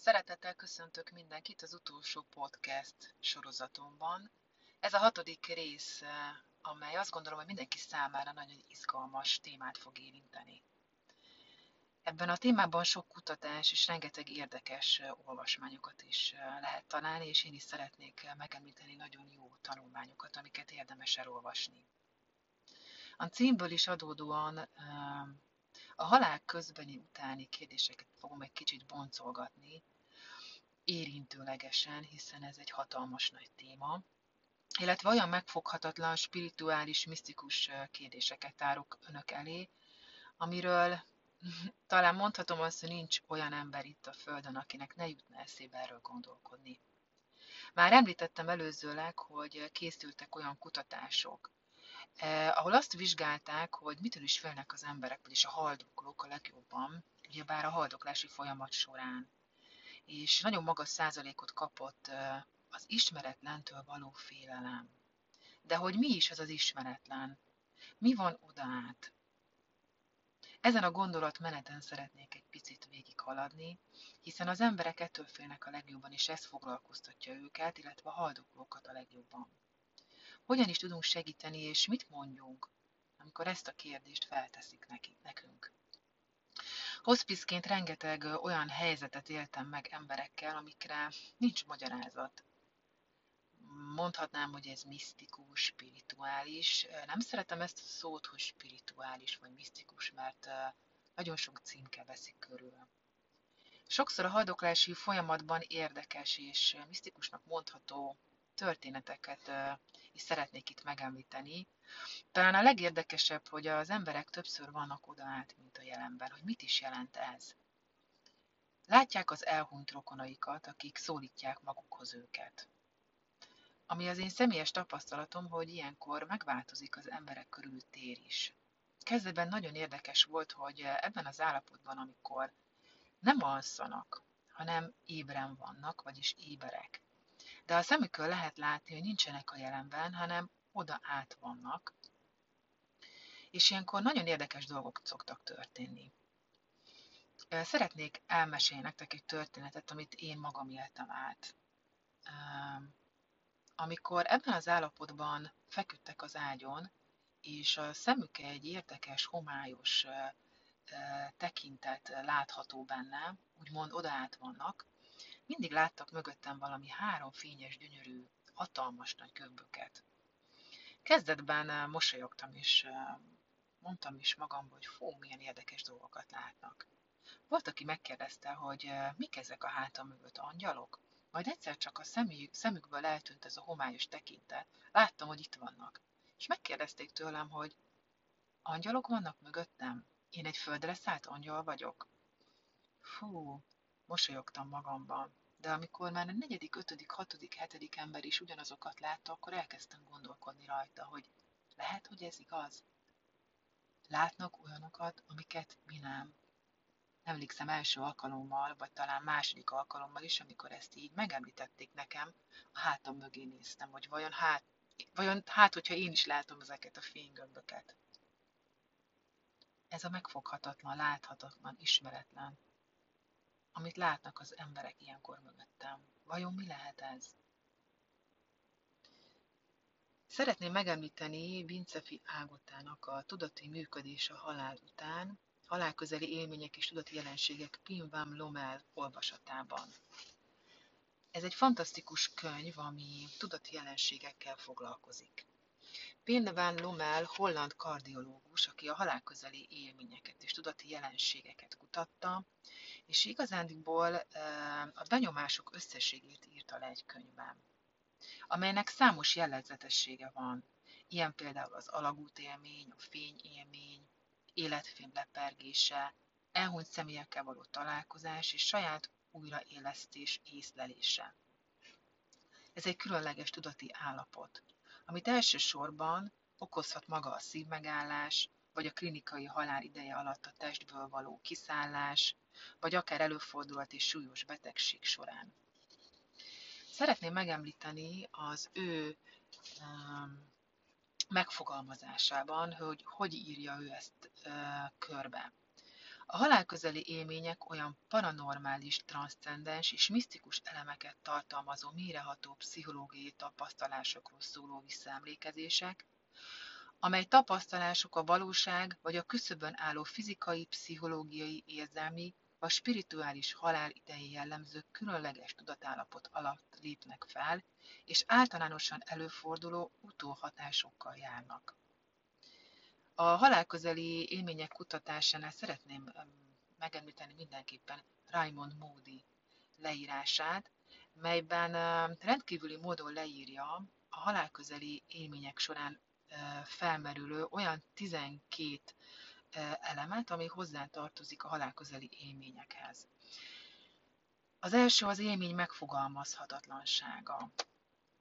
Szeretettel köszöntök mindenkit az utolsó podcast sorozatomban. Ez a hatodik rész, eh, amely azt gondolom, hogy mindenki számára nagyon izgalmas témát fog érinteni. Ebben a témában sok kutatás és rengeteg érdekes eh, olvasmányokat is eh, lehet találni, és én is szeretnék megemlíteni nagyon jó tanulmányokat, amiket érdemes elolvasni. A címből is adódóan a halál közbeni utáni kérdéseket fogom egy kicsit boncolgatni, érintőlegesen, hiszen ez egy hatalmas nagy téma, illetve olyan megfoghatatlan, spirituális, misztikus kérdéseket tárok önök elé, amiről talán mondhatom azt, hogy nincs olyan ember itt a Földön, akinek ne jutna eszébe erről gondolkodni. Már említettem előzőleg, hogy készültek olyan kutatások, eh, ahol azt vizsgálták, hogy mitől is félnek az emberek, vagyis a haldoklók a legjobban, ugyebár a haldoklási folyamat során. És nagyon magas százalékot kapott eh, az ismeretlentől való félelem. De hogy mi is az az ismeretlen? Mi van oda át? Ezen a gondolatmeneten szeretnék egy picit végighaladni, hiszen az emberek ettől félnek a legjobban, és ez foglalkoztatja őket, illetve a haldoklókat a legjobban. Hogyan is tudunk segíteni, és mit mondjunk, amikor ezt a kérdést felteszik neki, nekünk? Hospicként rengeteg olyan helyzetet éltem meg emberekkel, amikre nincs magyarázat. Mondhatnám, hogy ez misztikus, spirituális. Nem szeretem ezt a szót, hogy spirituális vagy misztikus, mert nagyon sok címke veszik körül. Sokszor a haldoklási folyamatban érdekes és misztikusnak mondható történeteket is szeretnék itt megemlíteni. Talán a legérdekesebb, hogy az emberek többször vannak oda át, mint a jelenben, hogy mit is jelent ez. Látják az elhunyt rokonaikat, akik szólítják magukhoz őket. Ami az én személyes tapasztalatom, hogy ilyenkor megváltozik az emberek körül tér is. Kezdetben nagyon érdekes volt, hogy ebben az állapotban, amikor nem alszanak, hanem ébren vannak, vagyis éberek, de a szemükön lehet látni, hogy nincsenek a jelenben, hanem oda át vannak, és ilyenkor nagyon érdekes dolgok szoktak történni. Szeretnék elmesélni nektek egy történetet, amit én magam éltem át. Amikor ebben az állapotban feküdtek az ágyon, és a szemük egy érdekes, homályos tekintet látható benne, úgymond oda át vannak, mindig láttak mögöttem valami három fényes, gyönyörű, hatalmas nagy gömböket. Kezdetben eh, mosolyogtam, és eh, mondtam is magam, hogy fó, milyen érdekes dolgokat látnak. Volt, aki megkérdezte, hogy eh, mik ezek a hátam mögött angyalok? Majd egyszer csak a szemükből eltűnt ez a homályos tekintet. Láttam, hogy itt vannak. És megkérdezték tőlem, hogy angyalok vannak mögöttem? Én egy földre szállt angyal vagyok? Fú, Mosolyogtam magamban, de amikor már a negyedik, ötödik, hatodik, hetedik ember is ugyanazokat látta, akkor elkezdtem gondolkodni rajta, hogy lehet, hogy ez igaz? Látnak olyanokat, amiket mi nem. Emlékszem első alkalommal, vagy talán második alkalommal is, amikor ezt így megemlítették nekem, a hátam mögé néztem, hogy vajon hát, vajon hát, hogyha én is látom ezeket a fénygömböket. Ez a megfoghatatlan, láthatatlan, ismeretlen, amit látnak az emberek ilyenkor mögöttem. Vajon mi lehet ez? Szeretném megemlíteni Vincefi Ágotának a Tudati működés a halál után, halálközeli élmények és tudati jelenségek Pim Van Lommel olvasatában. Ez egy fantasztikus könyv, ami tudati jelenségekkel foglalkozik. Pim Van Lommel holland kardiológus, aki a halálközeli élményeket és tudati jelenségeket kutatta, és igazándiból a benyomások összességét írta le egy könyvben, amelynek számos jellegzetessége van, ilyen például az alagút élmény, a fényélmény, életfilm lepergése, elhunyt személyekkel való találkozás és saját újraélesztés észlelése. Ez egy különleges tudati állapot, amit elsősorban okozhat maga a szívmegállás, vagy a klinikai halál ideje alatt a testből való kiszállás, vagy akár előfordulhat és súlyos betegség során. Szeretném megemlíteni az ő um, megfogalmazásában, hogy hogy írja ő ezt uh, körbe. A halálközeli élmények olyan paranormális, transzcendens és misztikus elemeket tartalmazó méreható pszichológiai tapasztalásokról szóló visszaemlékezések, amely tapasztalások a valóság vagy a küszöbön álló fizikai, pszichológiai, érzelmi vagy spirituális halál idején jellemző különleges tudatállapot alatt lépnek fel, és általánosan előforduló utóhatásokkal járnak. A halálközeli élmények kutatásánál szeretném megemlíteni mindenképpen Raymond Moody leírását, melyben rendkívüli módon leírja a halálközeli élmények során felmerülő olyan 12 elemet, ami hozzátartozik a halálközeli élményekhez. Az első az élmény megfogalmazhatatlansága.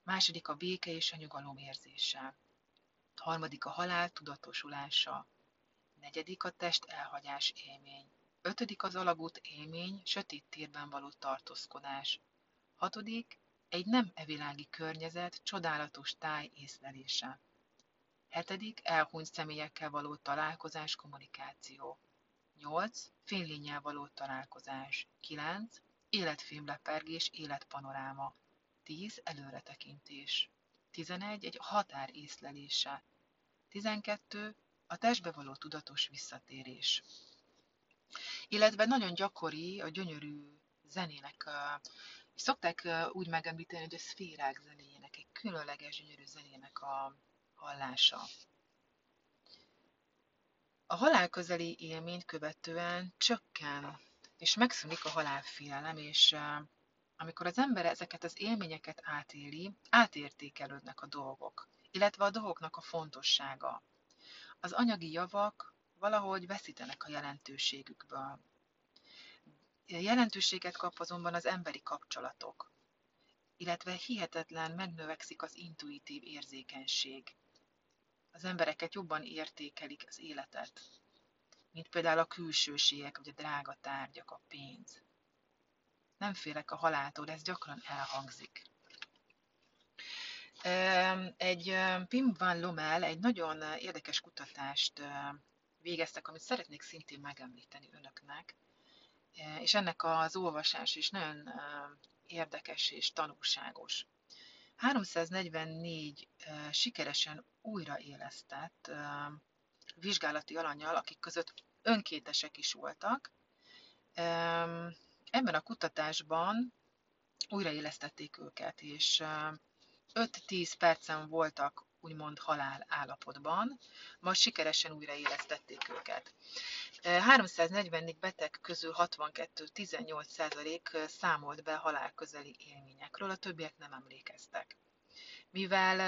Második a béke és a nyugalom érzése. Harmadik a halál tudatosulása. Negyedik a test elhagyás élmény. Ötödik az alagút élmény, sötét térben való tartózkodás. Hatodik, egy nem evilági környezet, csodálatos táj észlelése. Hetedik, elhunyt személyekkel való találkozás, kommunikáció. 8. Fénylényel való találkozás. 9. Életfilmlepergés, életpanoráma. 10. Előretekintés. 11. Egy határ észlelése. 12. A testbe való tudatos visszatérés. Illetve nagyon gyakori a gyönyörű zenének, szokták úgy megemlíteni, hogy a szférák zenéjének, egy különleges gyönyörű zenének a hallása. A halál közeli élményt követően csökken, és megszűnik a halálfélelem, és amikor az ember ezeket az élményeket átéli, átértékelődnek a dolgok, illetve a dolgoknak a fontossága. Az anyagi javak valahogy veszítenek a jelentőségükből. Jelentőséget kap azonban az emberi kapcsolatok, illetve hihetetlen megnövekszik az intuitív érzékenység az embereket jobban értékelik az életet, mint például a külsőségek, vagy a drága tárgyak, a pénz. Nem félek a haláltól, ez gyakran elhangzik. Egy Pim Van Lommel egy nagyon érdekes kutatást végeztek, amit szeretnék szintén megemlíteni önöknek, és ennek az olvasás is nagyon érdekes és tanulságos. 344 sikeresen újraélesztett vizsgálati alanyjal, akik között önkétesek is voltak. Ebben a kutatásban újraélesztették őket, és 5-10 percen voltak úgymond halál állapotban, majd sikeresen újraélesztették őket. 344 beteg közül 62-18% számolt be halál közeli élményekről, a többiek nem emlékeztek. Mivel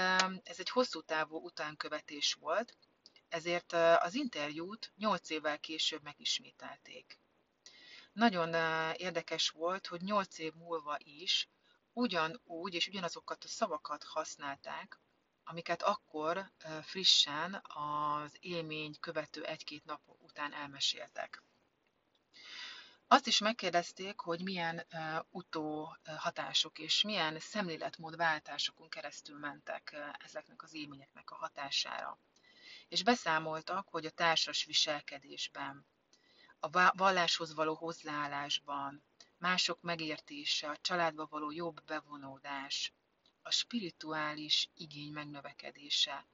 ez egy hosszú távú utánkövetés volt, ezért az interjút 8 évvel később megismételték. Nagyon érdekes volt, hogy 8 év múlva is ugyanúgy és ugyanazokat a szavakat használták, amiket akkor frissen az élmény követő egy-két nap után elmeséltek. Azt is megkérdezték, hogy milyen utó hatások és milyen szemléletmódváltásokon keresztül mentek ezeknek az élményeknek a hatására. És beszámoltak, hogy a társas viselkedésben, a valláshoz való hozzáállásban, mások megértése, a családba való jobb bevonódás, a spirituális igény megnövekedése,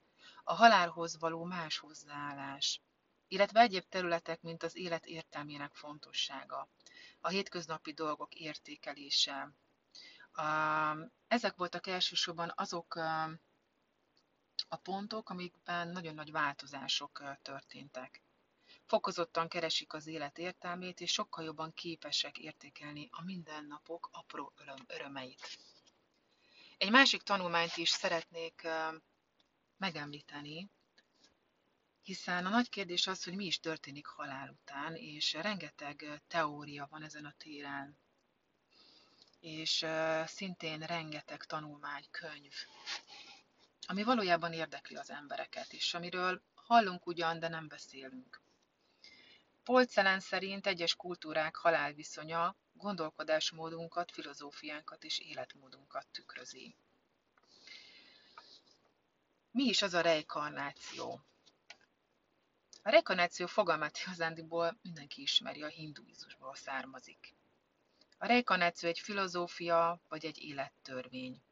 a halálhoz való más hozzáállás, illetve egyéb területek, mint az élet értelmének fontossága, a hétköznapi dolgok értékelése. Ezek voltak elsősorban azok a pontok, amikben nagyon nagy változások történtek. Fokozottan keresik az élet értelmét, és sokkal jobban képesek értékelni a mindennapok apró örömeit. Egy másik tanulmányt is szeretnék megemlíteni, hiszen a nagy kérdés az, hogy mi is történik halál után, és rengeteg teória van ezen a téren, és szintén rengeteg tanulmány, könyv, ami valójában érdekli az embereket, és amiről hallunk ugyan, de nem beszélünk. Polcelen szerint egyes kultúrák halálviszonya gondolkodásmódunkat, filozófiánkat és életmódunkat tükrözi. Mi is az a reinkarnáció? A reinkarnáció fogalmát igazándiból mindenki ismeri, a hinduizmusból származik. A reinkarnáció egy filozófia vagy egy élettörvény.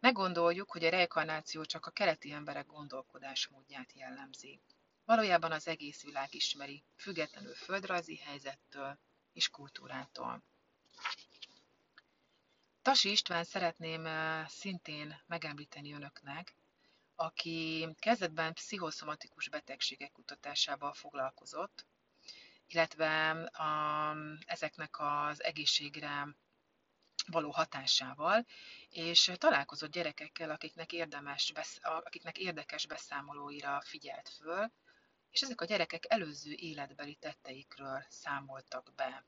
Ne gondoljuk, hogy a reinkarnáció csak a keleti emberek gondolkodásmódját jellemzi. Valójában az egész világ ismeri, függetlenül földrajzi helyzettől és kultúrától. Tasi István szeretném szintén megemlíteni önöknek, aki kezdetben pszichoszomatikus betegségek kutatásával foglalkozott, illetve a, ezeknek az egészségre való hatásával, és találkozott gyerekekkel, akiknek, érdemes, akiknek érdekes beszámolóira figyelt föl, és ezek a gyerekek előző életbeli tetteikről számoltak be.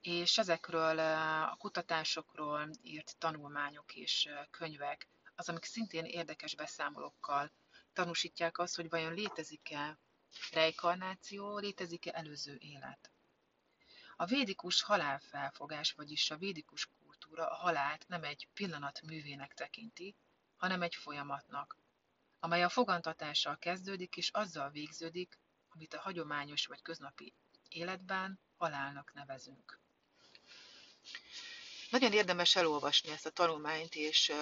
És ezekről a kutatásokról írt tanulmányok és könyvek, az, amik szintén érdekes beszámolókkal tanúsítják azt, hogy vajon létezik-e reinkarnáció, létezik-e előző élet. A védikus halálfelfogás, vagyis a védikus kultúra a halált nem egy pillanat művének tekinti, hanem egy folyamatnak, amely a fogantatással kezdődik és azzal végződik, amit a hagyományos vagy köznapi életben halálnak nevezünk. Nagyon érdemes elolvasni ezt a tanulmányt, és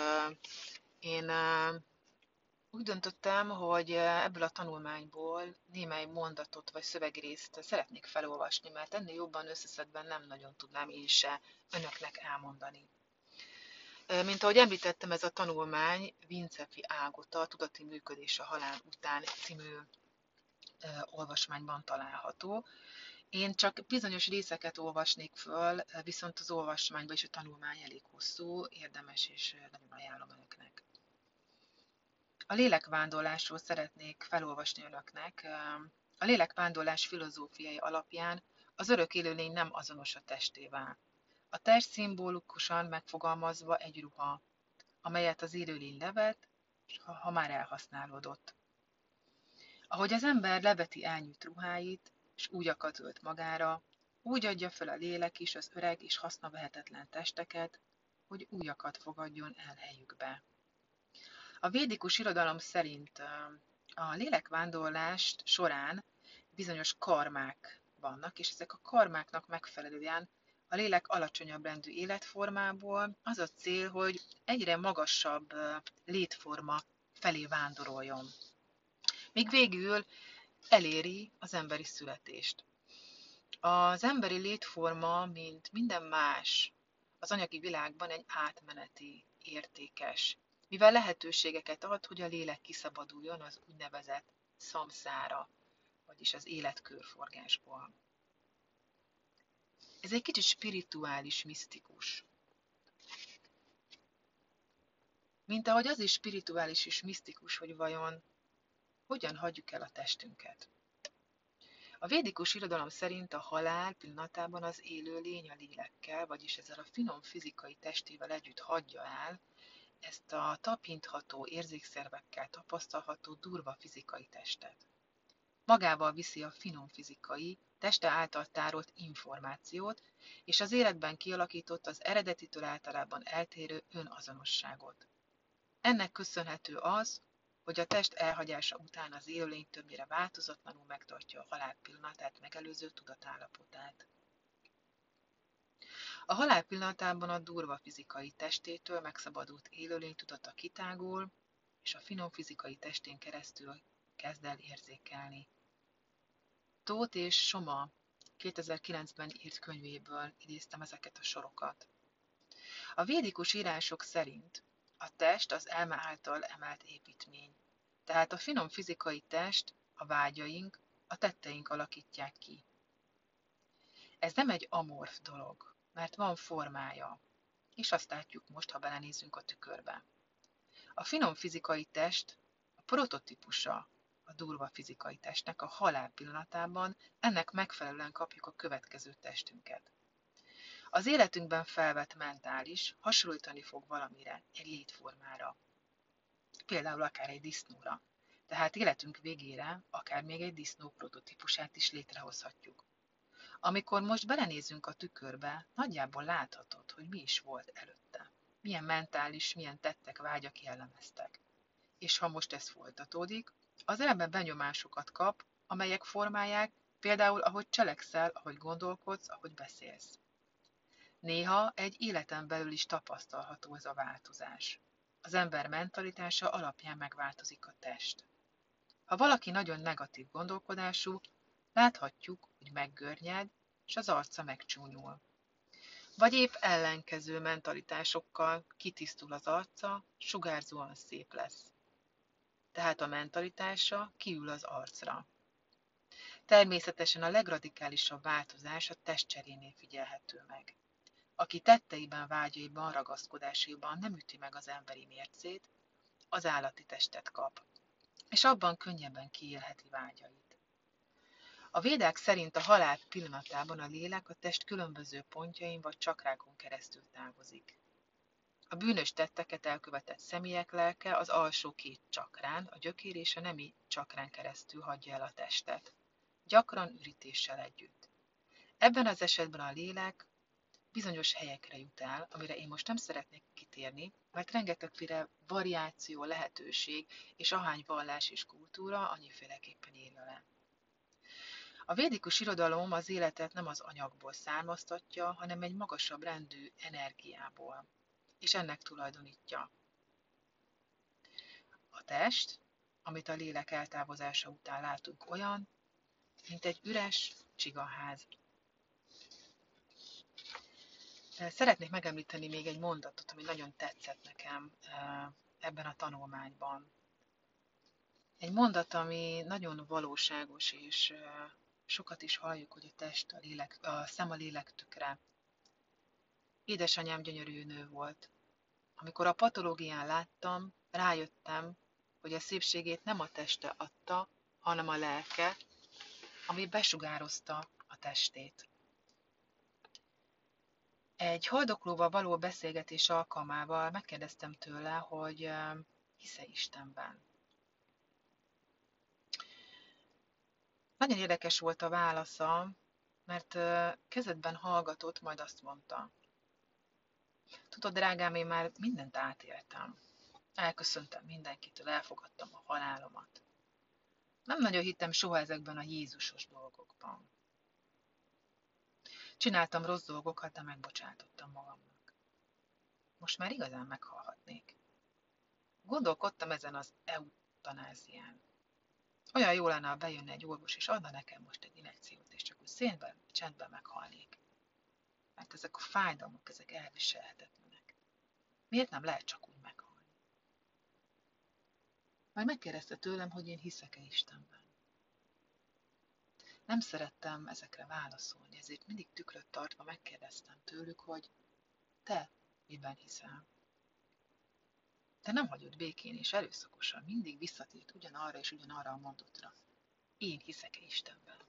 én úgy döntöttem, hogy ebből a tanulmányból némely mondatot vagy szövegrészt szeretnék felolvasni, mert ennél jobban összeszedben nem nagyon tudnám én se önöknek elmondani. Mint ahogy említettem, ez a tanulmány Vincefi Ágota, Tudati Működés a Halál után című olvasmányban található. Én csak bizonyos részeket olvasnék föl, viszont az olvasmányban is a tanulmány elég hosszú, érdemes és nagyon ajánlom önöknek. A lélekvándorlásról szeretnék felolvasni önöknek. A lélekvándorlás filozófiai alapján az örök élőlény nem azonos a testével. A test szimbolikusan megfogalmazva egy ruha, amelyet az élőlény levet, ha, ha már elhasználódott. Ahogy az ember leveti elnyűjt ruháit, és újakat ölt magára, úgy adja fel a lélek is az öreg és hasznavehetetlen testeket, hogy újakat fogadjon el helyükbe. A védikus irodalom szerint a lélekvándorlást során bizonyos karmák vannak, és ezek a karmáknak megfelelően a lélek alacsonyabb rendű életformából az a cél, hogy egyre magasabb létforma felé vándoroljon. Míg végül eléri az emberi születést. Az emberi létforma, mint minden más az anyagi világban egy átmeneti, értékes mivel lehetőségeket ad, hogy a lélek kiszabaduljon az úgynevezett szamszára, vagyis az életkörforgásból. Ez egy kicsit spirituális, misztikus. Mint ahogy az is spirituális és misztikus, hogy vajon hogyan hagyjuk el a testünket. A védikus irodalom szerint a halál pillanatában az élő lény a lélekkel, vagyis ezzel a finom fizikai testével együtt hagyja el ezt a tapintható érzékszervekkel tapasztalható durva fizikai testet. Magával viszi a finom fizikai, teste által tárolt információt, és az életben kialakított az eredetitől általában eltérő önazonosságot. Ennek köszönhető az, hogy a test elhagyása után az élőlény többnyire változatlanul megtartja a halál pillanatát megelőző tudatállapotát. A halál pillanatában a durva fizikai testétől megszabadult élőlény tudata kitágul, és a finom fizikai testén keresztül kezd el érzékelni. Tóth és Soma 2009-ben írt könyvéből idéztem ezeket a sorokat. A védikus írások szerint a test az elme által emelt építmény, tehát a finom fizikai test, a vágyaink, a tetteink alakítják ki. Ez nem egy amorf dolog mert van formája. És azt látjuk most, ha belenézünk a tükörbe. A finom fizikai test a prototípusa a durva fizikai testnek a halál pillanatában, ennek megfelelően kapjuk a következő testünket. Az életünkben felvett mentális hasonlítani fog valamire, egy létformára. Például akár egy disznóra. Tehát életünk végére akár még egy disznó prototípusát is létrehozhatjuk. Amikor most belenézünk a tükörbe, nagyjából láthatod, hogy mi is volt előtte. Milyen mentális, milyen tettek, vágyak jellemeztek. És ha most ez folytatódik, Az elme benyomásokat kap, amelyek formálják, például ahogy cselekszel, ahogy gondolkodsz, ahogy beszélsz. Néha egy életen belül is tapasztalható ez a változás. Az ember mentalitása alapján megváltozik a test. Ha valaki nagyon negatív gondolkodású, láthatjuk, hogy meggörnyed, és az arca megcsúnyul. Vagy épp ellenkező mentalitásokkal kitisztul az arca, sugárzóan szép lesz. Tehát a mentalitása kiül az arcra. Természetesen a legradikálisabb változás a testcserénél figyelhető meg. Aki tetteiben, vágyaiban, ragaszkodásaiban nem üti meg az emberi mércét, az állati testet kap, és abban könnyebben kiélheti vágyait. A védák szerint a halál pillanatában a lélek a test különböző pontjain vagy csakrákon keresztül távozik. A bűnös tetteket elkövetett személyek lelke az alsó két csakrán, a gyökér és a nemi csakrán keresztül hagyja el a testet, gyakran ürítéssel együtt. Ebben az esetben a lélek bizonyos helyekre jut el, amire én most nem szeretnék kitérni, mert rengetegféle variáció, lehetőség és ahány vallás és kultúra annyiféleképpen írja le. A védikus irodalom az életet nem az anyagból származtatja, hanem egy magasabb rendű energiából, és ennek tulajdonítja. A test, amit a lélek eltávozása után látunk olyan, mint egy üres csigaház. Szeretnék megemlíteni még egy mondatot, ami nagyon tetszett nekem ebben a tanulmányban. Egy mondat, ami nagyon valóságos, és sokat is halljuk, hogy a test, a, lélek, a szem a lélek tükre. Édesanyám gyönyörű nő volt. Amikor a patológián láttam, rájöttem, hogy a szépségét nem a teste adta, hanem a lelke, ami besugározta a testét. Egy haldoklóval való beszélgetés alkalmával megkérdeztem tőle, hogy hisze Istenben. Nagyon érdekes volt a válasza, mert kezdetben hallgatott, majd azt mondta. Tudod, drágám, én már mindent átéltem. Elköszöntem mindenkitől, elfogadtam a halálomat. Nem nagyon hittem soha ezekben a Jézusos dolgokban. Csináltam rossz dolgokat, de megbocsátottam magamnak. Most már igazán meghalhatnék. Gondolkodtam ezen az eutanázián. Olyan jó lenne, ha bejönne egy orvos, és adna nekem most egy injekciót, és csak úgy szénben, csendben meghalnék. Mert ezek a fájdalmak, ezek elviselhetetlenek. Miért nem lehet csak úgy meghalni? Majd megkérdezte tőlem, hogy én hiszek-e Istenben. Nem szerettem ezekre válaszolni, ezért mindig tükröt tartva megkérdeztem tőlük, hogy te miben hiszel. Te nem hagyod békén és erőszakosan, mindig visszatért ugyanarra és ugyanarra a mondatra. Én hiszek-e Istenben?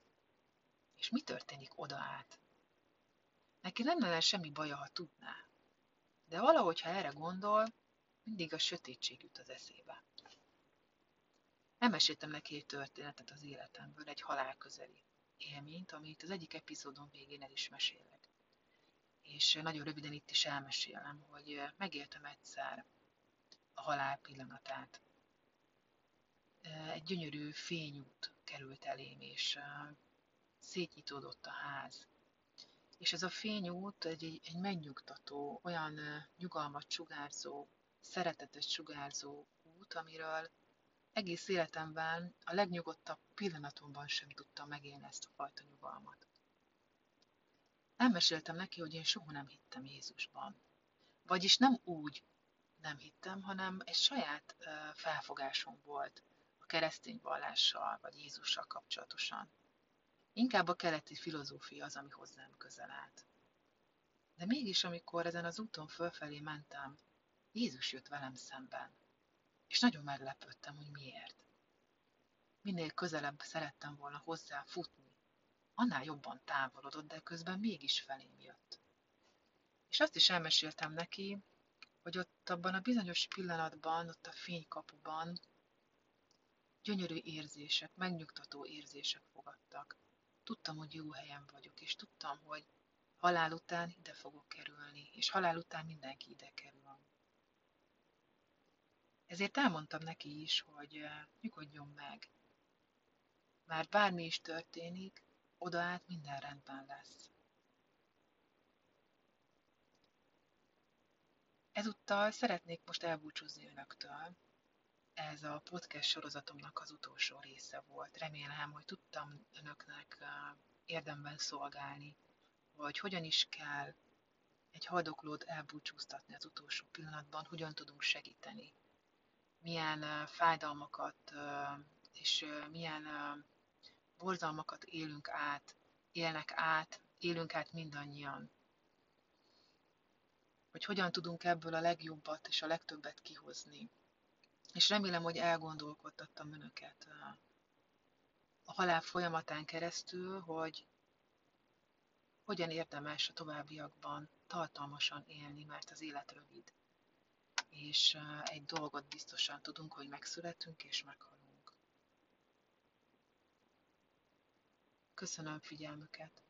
És mi történik oda át? Neki nem lenne semmi baja, ha tudná. De valahogy, ha erre gondol, mindig a sötétség jut az eszébe. Elmeséltem neki egy történetet az életemből, egy halál közeli élményt, amit az egyik epizódon végén el is mesélek. És nagyon röviden itt is elmesélem, hogy megéltem egyszer a halál pillanatát. Egy gyönyörű fényút került elém, és szétnyitódott a ház. És ez a fényút egy, egy, megnyugtató, olyan nyugalmat sugárzó, szeretetet sugárzó út, amiről egész életemben a legnyugodtabb pillanatomban sem tudtam megélni ezt a fajta nyugalmat. Elmeséltem neki, hogy én soha nem hittem Jézusban. Vagyis nem úgy nem hittem, hanem egy saját felfogásom volt a keresztény vallással vagy Jézussal kapcsolatosan. Inkább a keleti filozófia az, ami hozzám közel állt. De mégis, amikor ezen az úton fölfelé mentem, Jézus jött velem szemben. És nagyon meglepődtem, hogy miért. Minél közelebb szerettem volna hozzá futni, annál jobban távolodott, de közben mégis felém jött. És azt is elmeséltem neki, hogy ott abban a bizonyos pillanatban, ott a fénykapuban gyönyörű érzések, megnyugtató érzések fogadtak. Tudtam, hogy jó helyen vagyok, és tudtam, hogy halál után ide fogok kerülni, és halál után mindenki ide kerül. Ezért elmondtam neki is, hogy nyugodjon meg. Már bármi is történik, oda át minden rendben lesz. Ezúttal szeretnék most elbúcsúzni önöktől. Ez a podcast sorozatomnak az utolsó része volt. Remélem, hogy tudtam önöknek érdemben szolgálni, hogy hogyan is kell egy haldoklót elbúcsúztatni az utolsó pillanatban, hogyan tudunk segíteni. Milyen fájdalmakat és milyen borzalmakat élünk át, élnek át, élünk át mindannyian hogy hogyan tudunk ebből a legjobbat és a legtöbbet kihozni. És remélem, hogy elgondolkodtattam önöket a halál folyamatán keresztül, hogy hogyan érdemes a továbbiakban tartalmasan élni, mert az élet rövid. És egy dolgot biztosan tudunk, hogy megszületünk és meghalunk. Köszönöm figyelmüket!